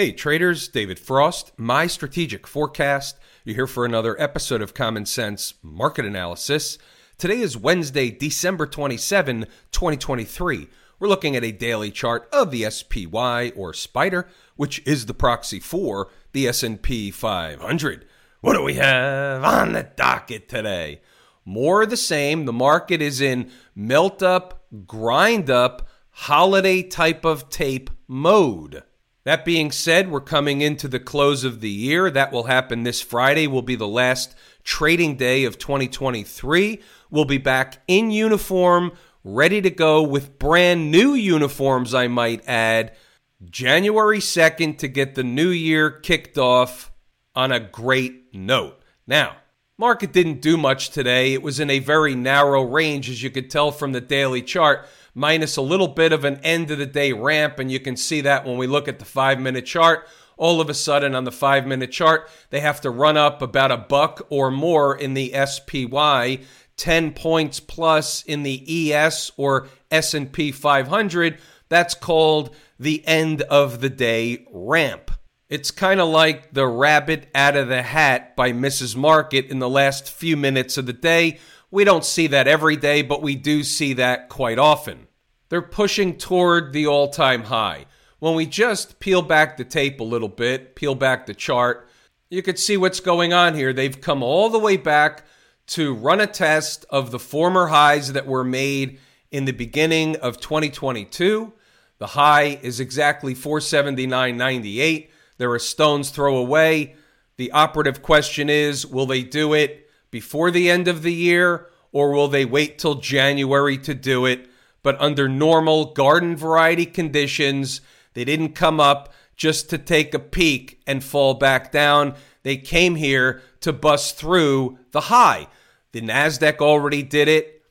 Hey traders, David Frost, my strategic forecast. You're here for another episode of Common Sense Market Analysis. Today is Wednesday, December 27, 2023. We're looking at a daily chart of the SPY or Spider, which is the proxy for the S&P 500. What do we have on the docket today? More of the same. The market is in melt up, grind up, holiday type of tape mode. That being said, we're coming into the close of the year. That will happen this Friday, will be the last trading day of 2023. We'll be back in uniform, ready to go with brand new uniforms, I might add, January 2nd to get the new year kicked off on a great note. Now, market didn't do much today. It was in a very narrow range, as you could tell from the daily chart minus a little bit of an end of the day ramp. And you can see that when we look at the five minute chart. All of a sudden, on the five minute chart, they have to run up about a buck or more in the SPY, 10 points plus in the ES or S&P 500. That's called the end of the day ramp. It's kind of like the rabbit out of the hat by Mrs. Market in the last few minutes of the day we don't see that every day, but we do see that quite often. They're pushing toward the all time high. When we just peel back the tape a little bit, peel back the chart, you could see what's going on here. They've come all the way back to run a test of the former highs that were made in the beginning of 2022. The high is exactly 479.98. They're a stone's throw away. The operative question is will they do it before the end of the year, or will they wait till January to do it? But under normal garden variety conditions, they didn't come up just to take a peek and fall back down. They came here to bust through the high. The NASDAQ already did it.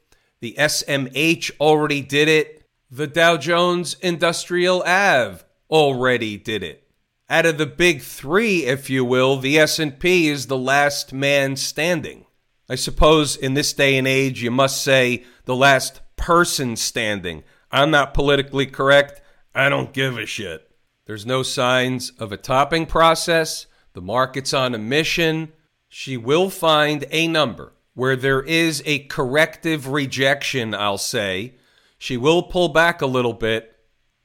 The SMH already did it. The Dow Jones Industrial Ave already did it. Out of the big three, if you will, the S&P is the last man standing. I suppose in this day and age, you must say the last person standing. I'm not politically correct. I don't give a shit. There's no signs of a topping process. The market's on a mission. She will find a number where there is a corrective rejection, I'll say. She will pull back a little bit.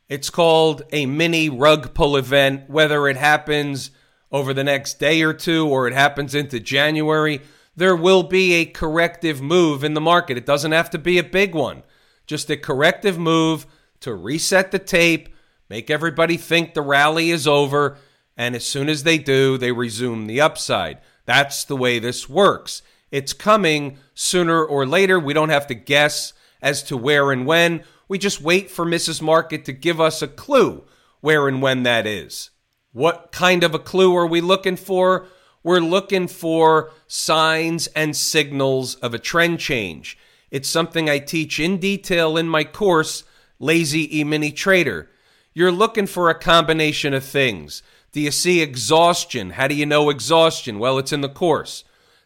It's called a mini rug pull event, whether it happens over the next day or two or it happens into January there will be a corrective move in the market. It doesn't have to be a big one, just a corrective move to reset the tape, make everybody think the rally is over, and as soon as they do, they resume the upside. That's the way this works. It's coming sooner or later. We don't have to guess as to where and when. We just wait for Mrs. Market to give us a clue where and when that is. What kind of a clue are we looking for? We're looking for signs and signals of a trend change. It's something I teach in detail in my course, Lazy E Mini Trader. You're looking for a combination of things. Do you see exhaustion? How do you know exhaustion? Well, it's in the course.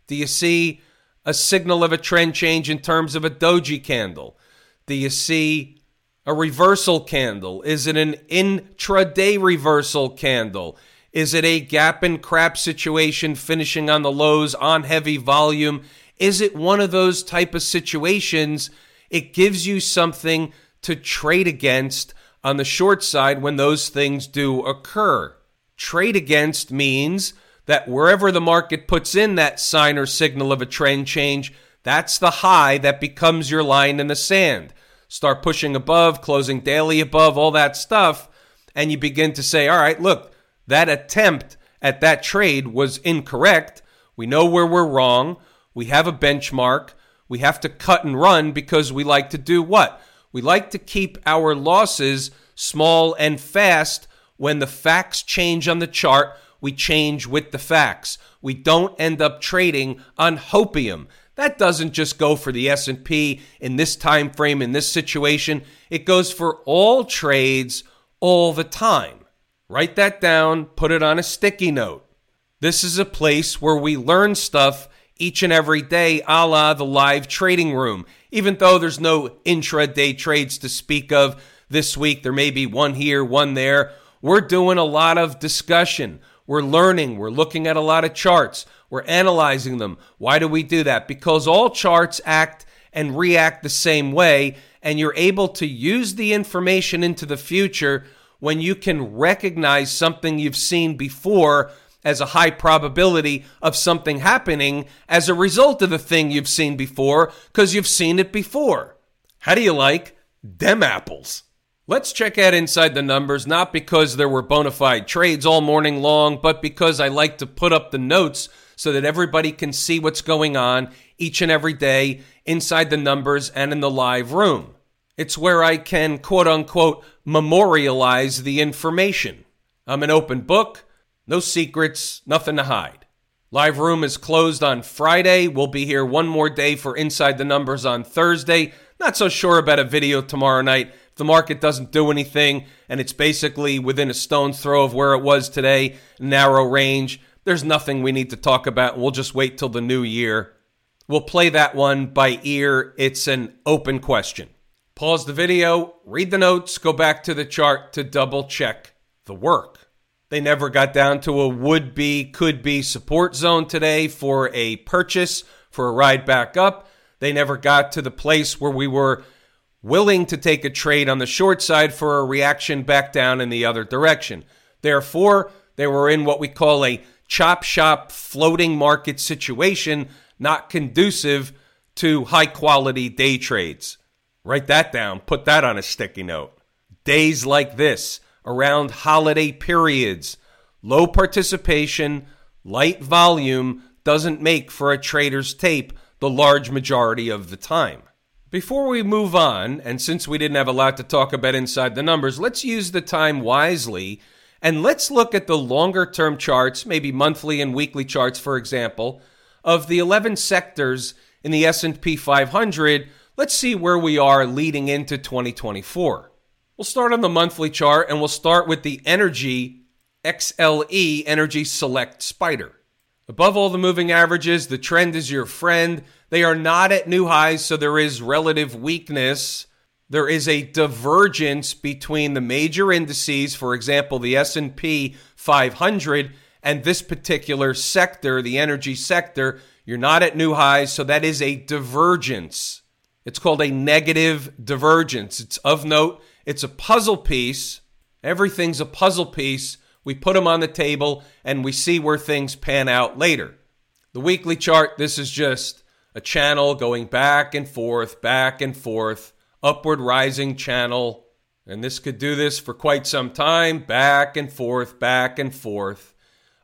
Do you see a signal of a trend change in terms of a doji candle? Do you see a reversal candle? Is it an intraday reversal candle? Is it a gap and crap situation finishing on the lows on heavy volume? Is it one of those type of situations? It gives you something to trade against on the short side when those things do occur. Trade against means that wherever the market puts in that sign or signal of a trend change, that's the high that becomes your line in the sand. Start pushing above, closing daily above, all that stuff, and you begin to say, all right, look, that attempt at that trade was incorrect. We know where we're wrong. We have a benchmark. We have to cut and run because we like to do what? We like to keep our losses small and fast. When the facts change on the chart, we change with the facts. We don't end up trading on hopium. That doesn't just go for the S&P in this time frame in this situation. It goes for all trades all the time. Write that down, put it on a sticky note. This is a place where we learn stuff each and every day, a la the live trading room. Even though there's no intraday trades to speak of this week, there may be one here, one there, we're doing a lot of discussion. We're learning. We're looking at a lot of charts. We're analyzing them. Why do we do that? Because all charts act and react the same way, and you're able to use the information into the future when you can recognize something you've seen before as a high probability of something happening as a result of the thing you've seen before because you've seen it before. How do you like dem apples? Let's check out inside the numbers, not because there were bona fide trades all morning long, but because I like to put up the notes so that everybody can see what's going on each and every day inside the numbers and in the live room. It's where I can quote unquote memorialize the information. I'm an open book, no secrets, nothing to hide. Live room is closed on Friday. We'll be here one more day for Inside the Numbers on Thursday. Not so sure about a video tomorrow night the market doesn't do anything and it's basically within a stone's throw of where it was today, narrow range, there's nothing we need to talk about. We'll just wait till the new year. We'll play that one by ear. It's an open question. Pause the video, read the notes, go back to the chart to double check the work. They never got down to a would be, could be support zone today for a purchase, for a ride back up. They never got to the place where we were willing to take a trade on the short side for a reaction back down in the other direction. Therefore, they were in what we call a chop shop floating market situation, not conducive to high quality day trades. Write that down, put that on a sticky note. Days like this, around holiday periods, low participation, light volume doesn't make for a trader's tape the large majority of the time. Before we move on, and since we didn't have a lot to talk about inside the numbers, let's use the time wisely and let's look at the longer term charts, maybe monthly and weekly charts for example, of the 11 sectors in the S&P 500. Let's see where we are leading into 2024. We'll start on the monthly chart and we'll start with the Energy XLE Energy Select Spider. Above all the moving averages, the trend is your friend. They are not at new highs, so there is relative weakness. There is a divergence between the major indices, for example, the S&P 500 and this particular sector, the energy sector. You're not at new highs, so that is a divergence. It's called a negative divergence. It's of note, it's a puzzle piece. Everything's a puzzle piece we put them on the table, and we see where things pan out later. The weekly chart, this is just a channel going back and forth, back and forth, upward rising channel. And this could do this for quite some time, back and forth, back and forth.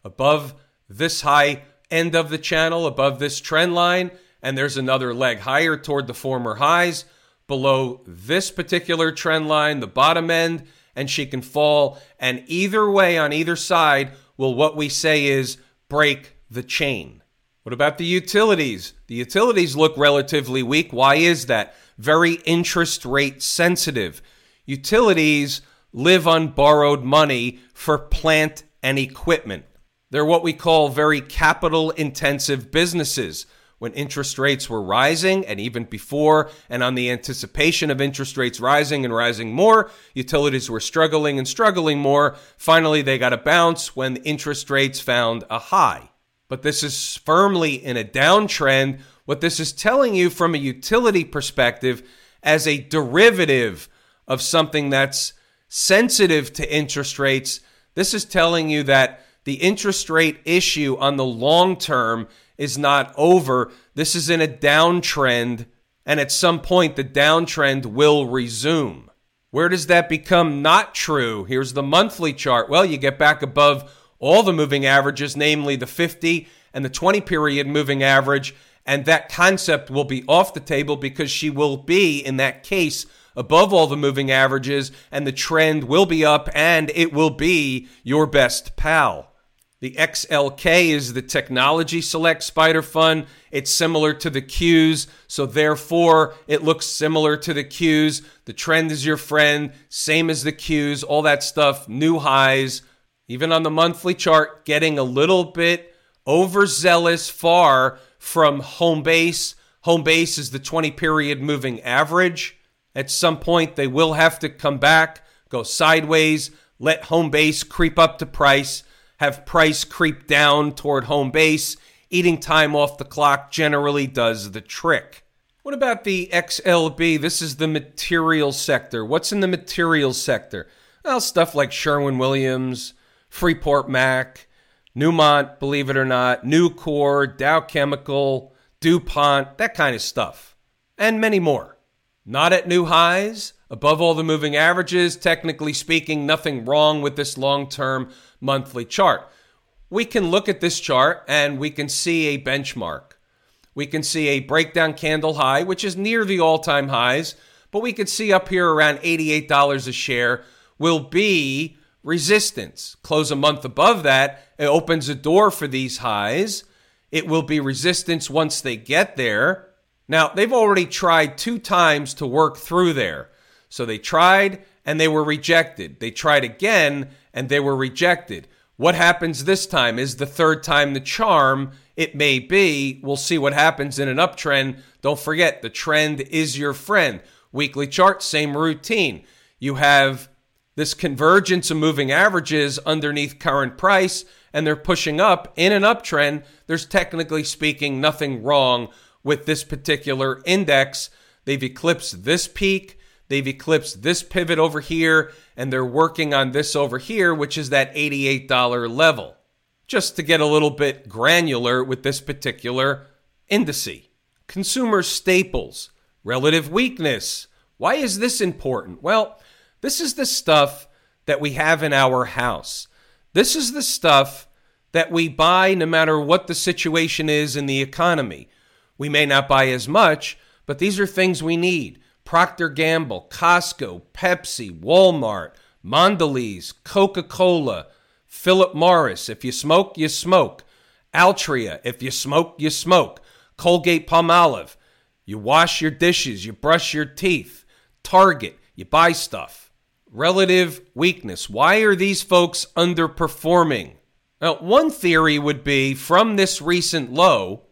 Above this high end of the channel, above this trend line, and there's another leg higher toward the former highs. Below this particular trend line, the bottom end, and she can fall. And either way, on either side, will what we say is break the chain. What about the utilities? The utilities look relatively weak. Why is that? Very interest rate sensitive. Utilities live on borrowed money for plant and equipment. They're what we call very capital intensive businesses when interest rates were rising and even before and on the anticipation of interest rates rising and rising more, utilities were struggling and struggling more. Finally, they got a bounce when interest rates found a high. But this is firmly in a downtrend. What this is telling you from a utility perspective as a derivative of something that's sensitive to interest rates, this is telling you that the interest rate issue on the long term is not over. This is in a downtrend, and at some point, the downtrend will resume. Where does that become not true? Here's the monthly chart. Well, you get back above all the moving averages, namely the 50 and the 20 period moving average, and that concept will be off the table because she will be, in that case, above all the moving averages, and the trend will be up, and it will be your best pal. The XLK is the Technology Select Spider Fund. It's similar to the Qs, so therefore it looks similar to the Qs. The trend is your friend, same as the Qs, all that stuff, new highs. Even on the monthly chart, getting a little bit overzealous far from home base. Home base is the 20 period moving average. At some point, they will have to come back, go sideways, let home base creep up to price, have price creep down toward home base. Eating time off the clock generally does the trick. What about the XLB? This is the material sector. What's in the material sector? Well, stuff like Sherwin Williams, Freeport Mac, Newmont, believe it or not, Nucor, Dow Chemical, DuPont, that kind of stuff, and many more. Not at new highs, above all the moving averages. Technically speaking, nothing wrong with this long term monthly chart. We can look at this chart and we can see a benchmark. We can see a breakdown candle high, which is near the all time highs, but we could see up here around $88 a share will be resistance. Close a month above that, it opens a door for these highs. It will be resistance once they get there. Now, they've already tried two times to work through there. So they tried and they were rejected. They tried again and they were rejected. What happens this time? Is the third time the charm? It may be. We'll see what happens in an uptrend. Don't forget, the trend is your friend. Weekly chart, same routine. You have this convergence of moving averages underneath current price, and they're pushing up in an uptrend. There's technically speaking nothing wrong with this particular index. They've eclipsed this peak, they've eclipsed this pivot over here, and they're working on this over here, which is that $88 level. Just to get a little bit granular with this particular indice. Consumer staples, relative weakness. Why is this important? Well, this is the stuff that we have in our house. This is the stuff that we buy no matter what the situation is in the economy. We may not buy as much, but these are things we need. Procter Gamble, Costco, Pepsi, Walmart, Mondelez, Coca-Cola, Philip Morris, if you smoke, you smoke. Altria, if you smoke, you smoke. Colgate Palmolive, you wash your dishes, you brush your teeth. Target, you buy stuff relative weakness. Why are these folks underperforming? Now, one theory would be from this recent low,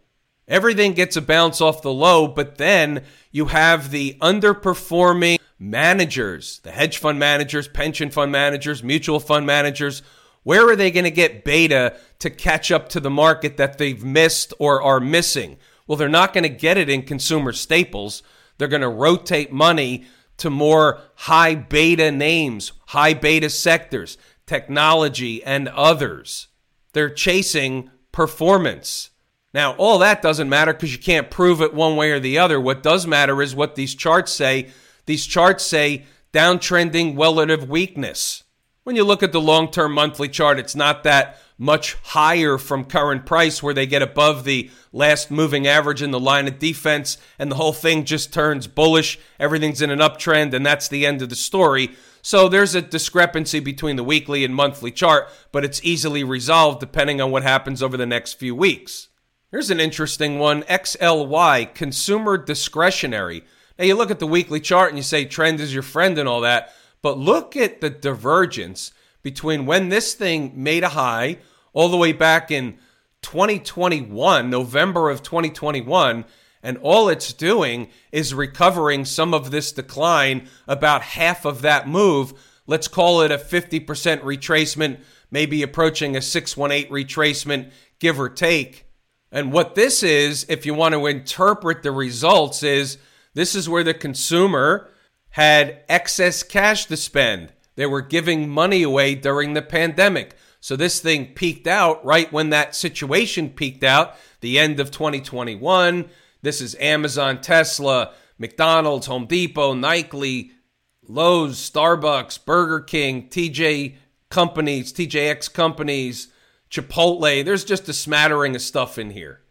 everything gets a bounce off the low, but then you have the underperforming managers, the hedge fund managers, pension fund managers, mutual fund managers. Where are they going to get beta to catch up to the market that they've missed or are missing? Well, they're not going to get it in consumer staples. They're going to rotate money to more high beta names, high beta sectors, technology, and others. They're chasing performance. Now, all that doesn't matter because you can't prove it one way or the other. What does matter is what these charts say. These charts say downtrending relative weakness. When you look at the long term monthly chart, it's not that much higher from current price where they get above the last moving average in the line of defense and the whole thing just turns bullish. Everything's in an uptrend and that's the end of the story. So there's a discrepancy between the weekly and monthly chart, but it's easily resolved depending on what happens over the next few weeks. Here's an interesting one XLY, consumer discretionary. Now you look at the weekly chart and you say trend is your friend and all that, but look at the divergence between when this thing made a high all the way back in 2021, November of 2021, and all it's doing is recovering some of this decline, about half of that move. Let's call it a 50% retracement, maybe approaching a 618 retracement, give or take. And what this is, if you want to interpret the results, is this is where the consumer had excess cash to spend. They were giving money away during the pandemic. So this thing peaked out right when that situation peaked out, the end of 2021. This is Amazon, Tesla, McDonald's, Home Depot, Nike, Lowe's, Starbucks, Burger King, TJ companies, TJX companies, Chipotle. There's just a smattering of stuff in here.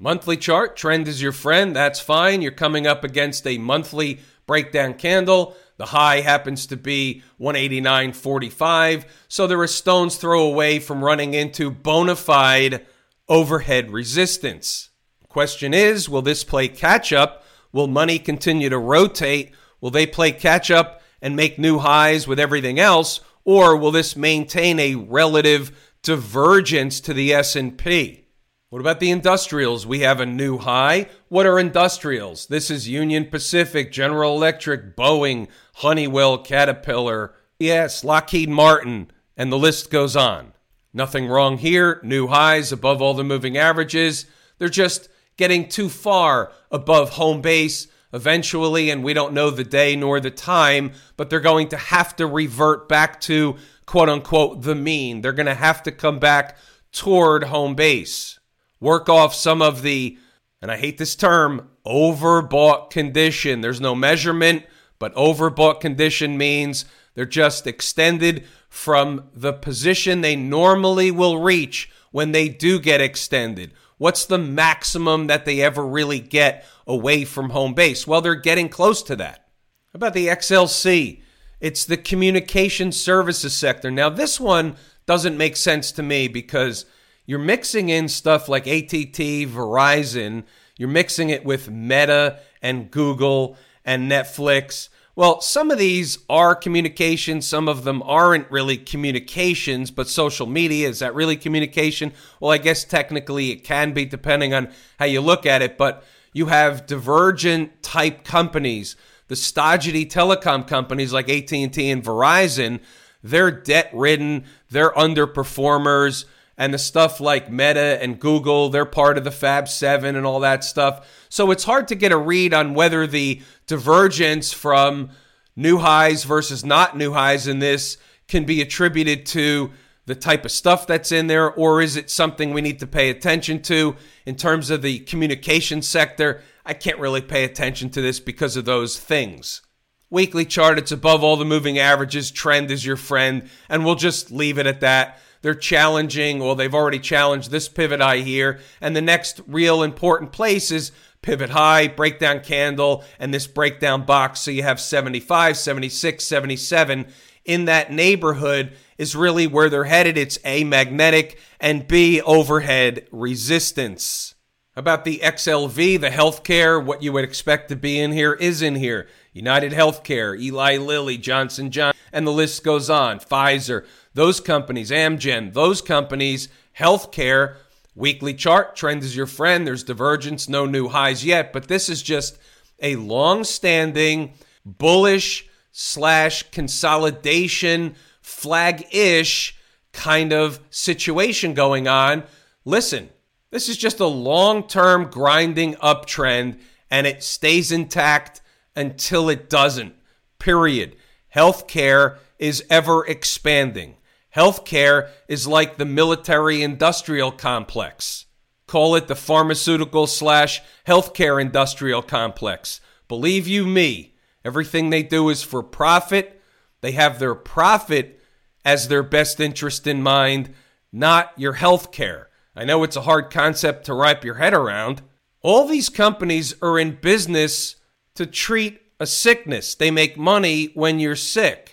Monthly chart, trend is your friend. That's fine. You're coming up against a monthly breakdown candle. The high happens to be 189.45. So there are stones throw away from running into bona fide overhead resistance. Question is will this play catch up? Will money continue to rotate? Will they play catch up and make new highs with everything else? Or will this maintain a relative divergence to the S&P? What about the industrials? We have a new high. What are industrials? This is Union Pacific, General Electric, Boeing, Honeywell, Caterpillar, Yes, Lockheed Martin, and the list goes on. Nothing wrong here. New highs above all the moving averages. They're just getting too far above home base eventually, and we don't know the day nor the time, but they're going to have to revert back to quote unquote the mean. They're going to have to come back toward home base, work off some of the, and I hate this term, overbought condition. There's no measurement, but overbought condition means they're just extended from the position they normally will reach when they do get extended. What's the maximum that they ever really get away from home base? Well, they're getting close to that. How about the XLC? It's the communication services sector. Now, this one doesn't make sense to me because you're mixing in stuff like ATT, Verizon, you're mixing it with Meta and Google and Netflix. Well, some of these are communications, some of them aren't really communications, but social media, is that really communication? Well, I guess technically it can be depending on how you look at it, but you have divergent type companies, the stodgy telecom companies like AT&T and Verizon, they're debt-ridden, they're underperformers and the stuff like Meta and Google, they're part of the Fab 7 and all that stuff. So it's hard to get a read on whether the divergence from new highs versus not new highs in this can be attributed to the type of stuff that's in there, or is it something we need to pay attention to in terms of the communication sector? I can't really pay attention to this because of those things. Weekly chart, it's above all the moving averages. Trend is your friend, and we'll just leave it at that. They're challenging, well, they've already challenged this pivot high here. And the next real important place is pivot high, breakdown candle, and this breakdown box. So you have 75, 76, 77. In that neighborhood is really where they're headed. It's A, magnetic, and B, overhead resistance. About the XLV, the healthcare, what you would expect to be in here is in here. United Healthcare, Eli Lilly, Johnson Johnson, and the list goes on. Pfizer, those companies, Amgen, those companies, healthcare, weekly chart, trend is your friend. There's divergence, no new highs yet, but this is just a long standing bullish slash consolidation flag ish kind of situation going on. Listen, this is just a long term grinding uptrend and it stays intact until it doesn't. Period. Healthcare is ever expanding. Healthcare is like the military industrial complex. Call it the pharmaceutical slash healthcare industrial complex. Believe you me, everything they do is for profit. They have their profit as their best interest in mind, not your health care. I know it's a hard concept to wrap your head around. All these companies are in business to treat a sickness. They make money when you're sick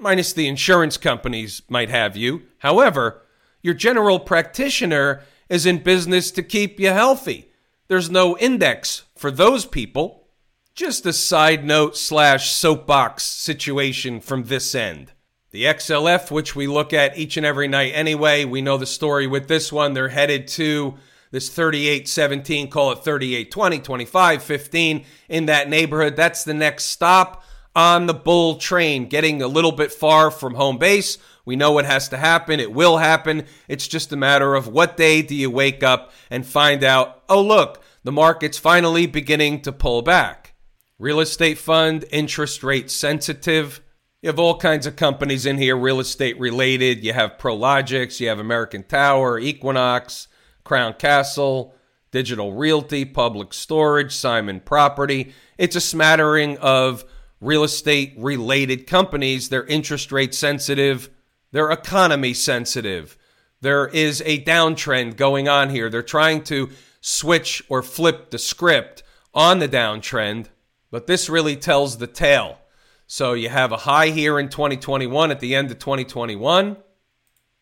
minus the insurance companies might have you. However, your general practitioner is in business to keep you healthy. There's no index for those people. Just a side note slash soapbox situation from this end. The XLF, which we look at each and every night anyway, we know the story with this one. They're headed to this 38 17, call it 38 20, 25 15 in that neighborhood. That's the next stop on the bull train, getting a little bit far from home base. We know what has to happen. It will happen. It's just a matter of what day do you wake up and find out, oh, look, the market's finally beginning to pull back. Real estate fund, interest rate sensitive. You have all kinds of companies in here, real estate related. You have Prologis, you have American Tower, Equinix, Crown Castle, Digital Realty, Public Storage, Simon Property. It's a smattering of real estate related companies, they're interest rate sensitive, they're economy sensitive. There is a downtrend going on here. They're trying to switch or flip the script on the downtrend, but this really tells the tale. So you have a high here in 2021 at the end of 2021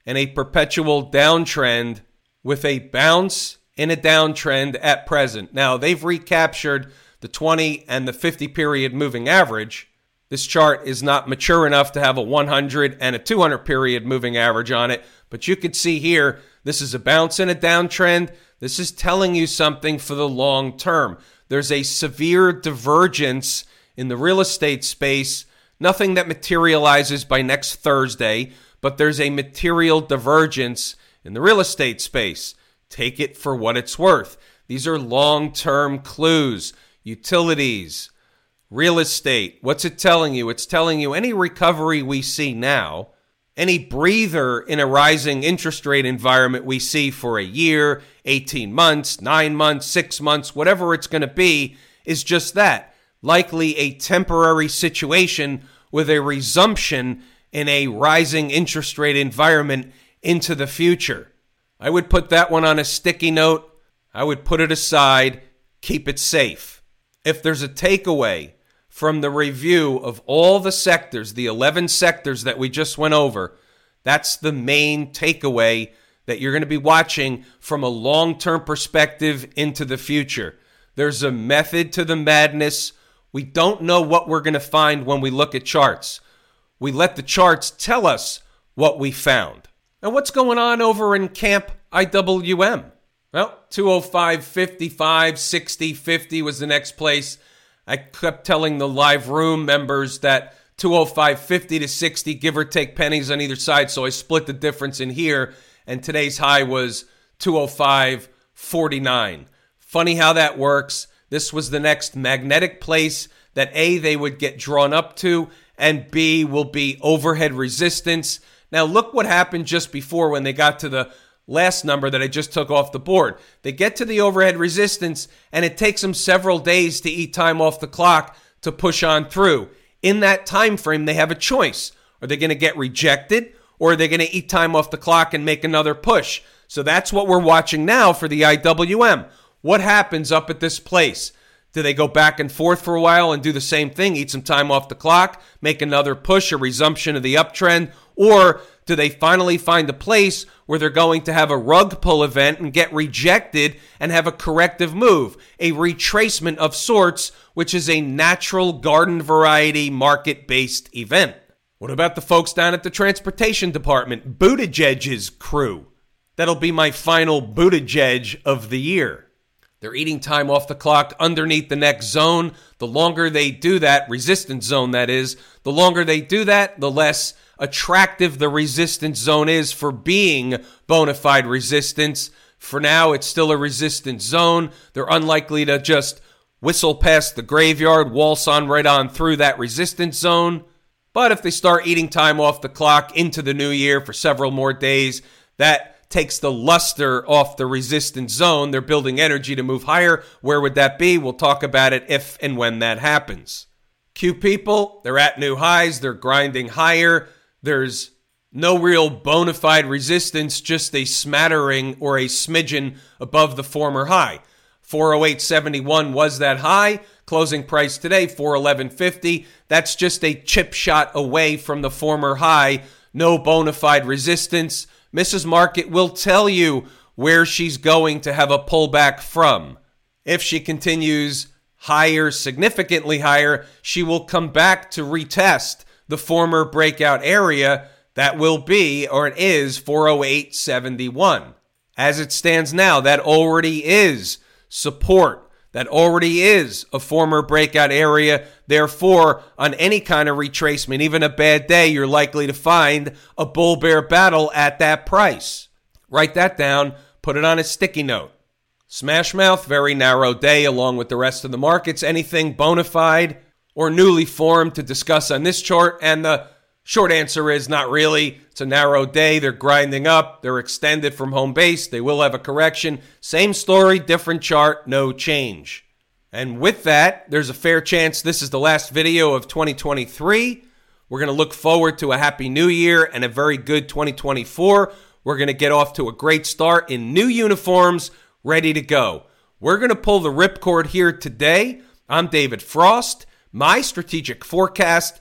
and a perpetual downtrend with a bounce in a downtrend at present. Now, they've recaptured the 20 and the 50 period moving average. This chart is not mature enough to have a 100 and a 200 period moving average on it, but you could see here this is a bounce and a downtrend. This is telling you something for the long term. There's a severe divergence in the real estate space Nothing that materializes by next Thursday, but there's a material divergence in the real estate space. Take it for what it's worth. These are long term clues. Utilities, real estate. What's it telling you? It's telling you any recovery we see now, any breather in a rising interest rate environment we see for a year, 18 months, nine months, six months, whatever it's going to be, is just that likely a temporary situation with a resumption in a rising interest rate environment into the future. I would put that one on a sticky note. I would put it aside, keep it safe. If there's a takeaway from the review of all the sectors, the 11 sectors that we just went over, that's the main takeaway that you're going to be watching from a long term perspective into the future. There's a method to the madness. We don't know what we're going to find when we look at charts. We let the charts tell us what we found. Now, what's going on over in Camp IWM? Well, 205, 55, 60, 50 was the next place. I kept telling the live room members that 205, 50 to 60, give or take pennies on either side. So I split the difference in here. And today's high was 205, 49. Funny how that works. This was the next magnetic place that A, they would get drawn up to, and B, will be overhead resistance. Now, look what happened just before when they got to the last number that I just took off the board. They get to the overhead resistance, and it takes them several days to eat time off the clock to push on through. In that time frame, they have a choice. Are they going to get rejected, or are they going to eat time off the clock and make another push? So that's what we're watching now for the IWM. What happens up at this place? Do they go back and forth for a while and do the same thing, eat some time off the clock, make another push, a resumption of the uptrend? Or do they finally find a place where they're going to have a rug pull event and get rejected and have a corrective move, a retracement of sorts, which is a natural garden variety market based event? What about the folks down at the transportation department, Buttigieg's crew? That'll be my final Buttigieg of the year. They're eating time off the clock underneath the next zone. The longer they do that, resistance zone that is, the longer they do that, the less attractive the resistance zone is for being bona fide resistance. For now, it's still a resistance zone. They're unlikely to just whistle past the graveyard, waltz on right on through that resistance zone. But if they start eating time off the clock into the new year for several more days, that takes the luster off the resistance zone. They're building energy to move higher. Where would that be? We'll talk about it if and when that happens. Q people, they're at new highs, they're grinding higher. There's no real bona fide resistance, just a smattering or a smidgen above the former high. 408.71 was that high. Closing price today, 411.50. That's just a chip shot away from the former high. No bona fide resistance. Mrs. Market will tell you where she's going to have a pullback from. If she continues higher, significantly higher, she will come back to retest the former breakout area that will be or it is 408.71. As it stands now, that already is support that already is a former breakout area. Therefore, on any kind of retracement, even a bad day, you're likely to find a bull bear battle at that price. Write that down, put it on a sticky note. Smash mouth, very narrow day along with the rest of the markets. Anything bona fide or newly formed to discuss on this chart? And the Short answer is not really. It's a narrow day. They're grinding up. They're extended from home base. They will have a correction. Same story, different chart, no change. And with that, there's a fair chance this is the last video of 2023. We're going to look forward to a happy new year and a very good 2024. We're going to get off to a great start in new uniforms, ready to go. We're going to pull the ripcord here today. I'm David Frost. My strategic forecast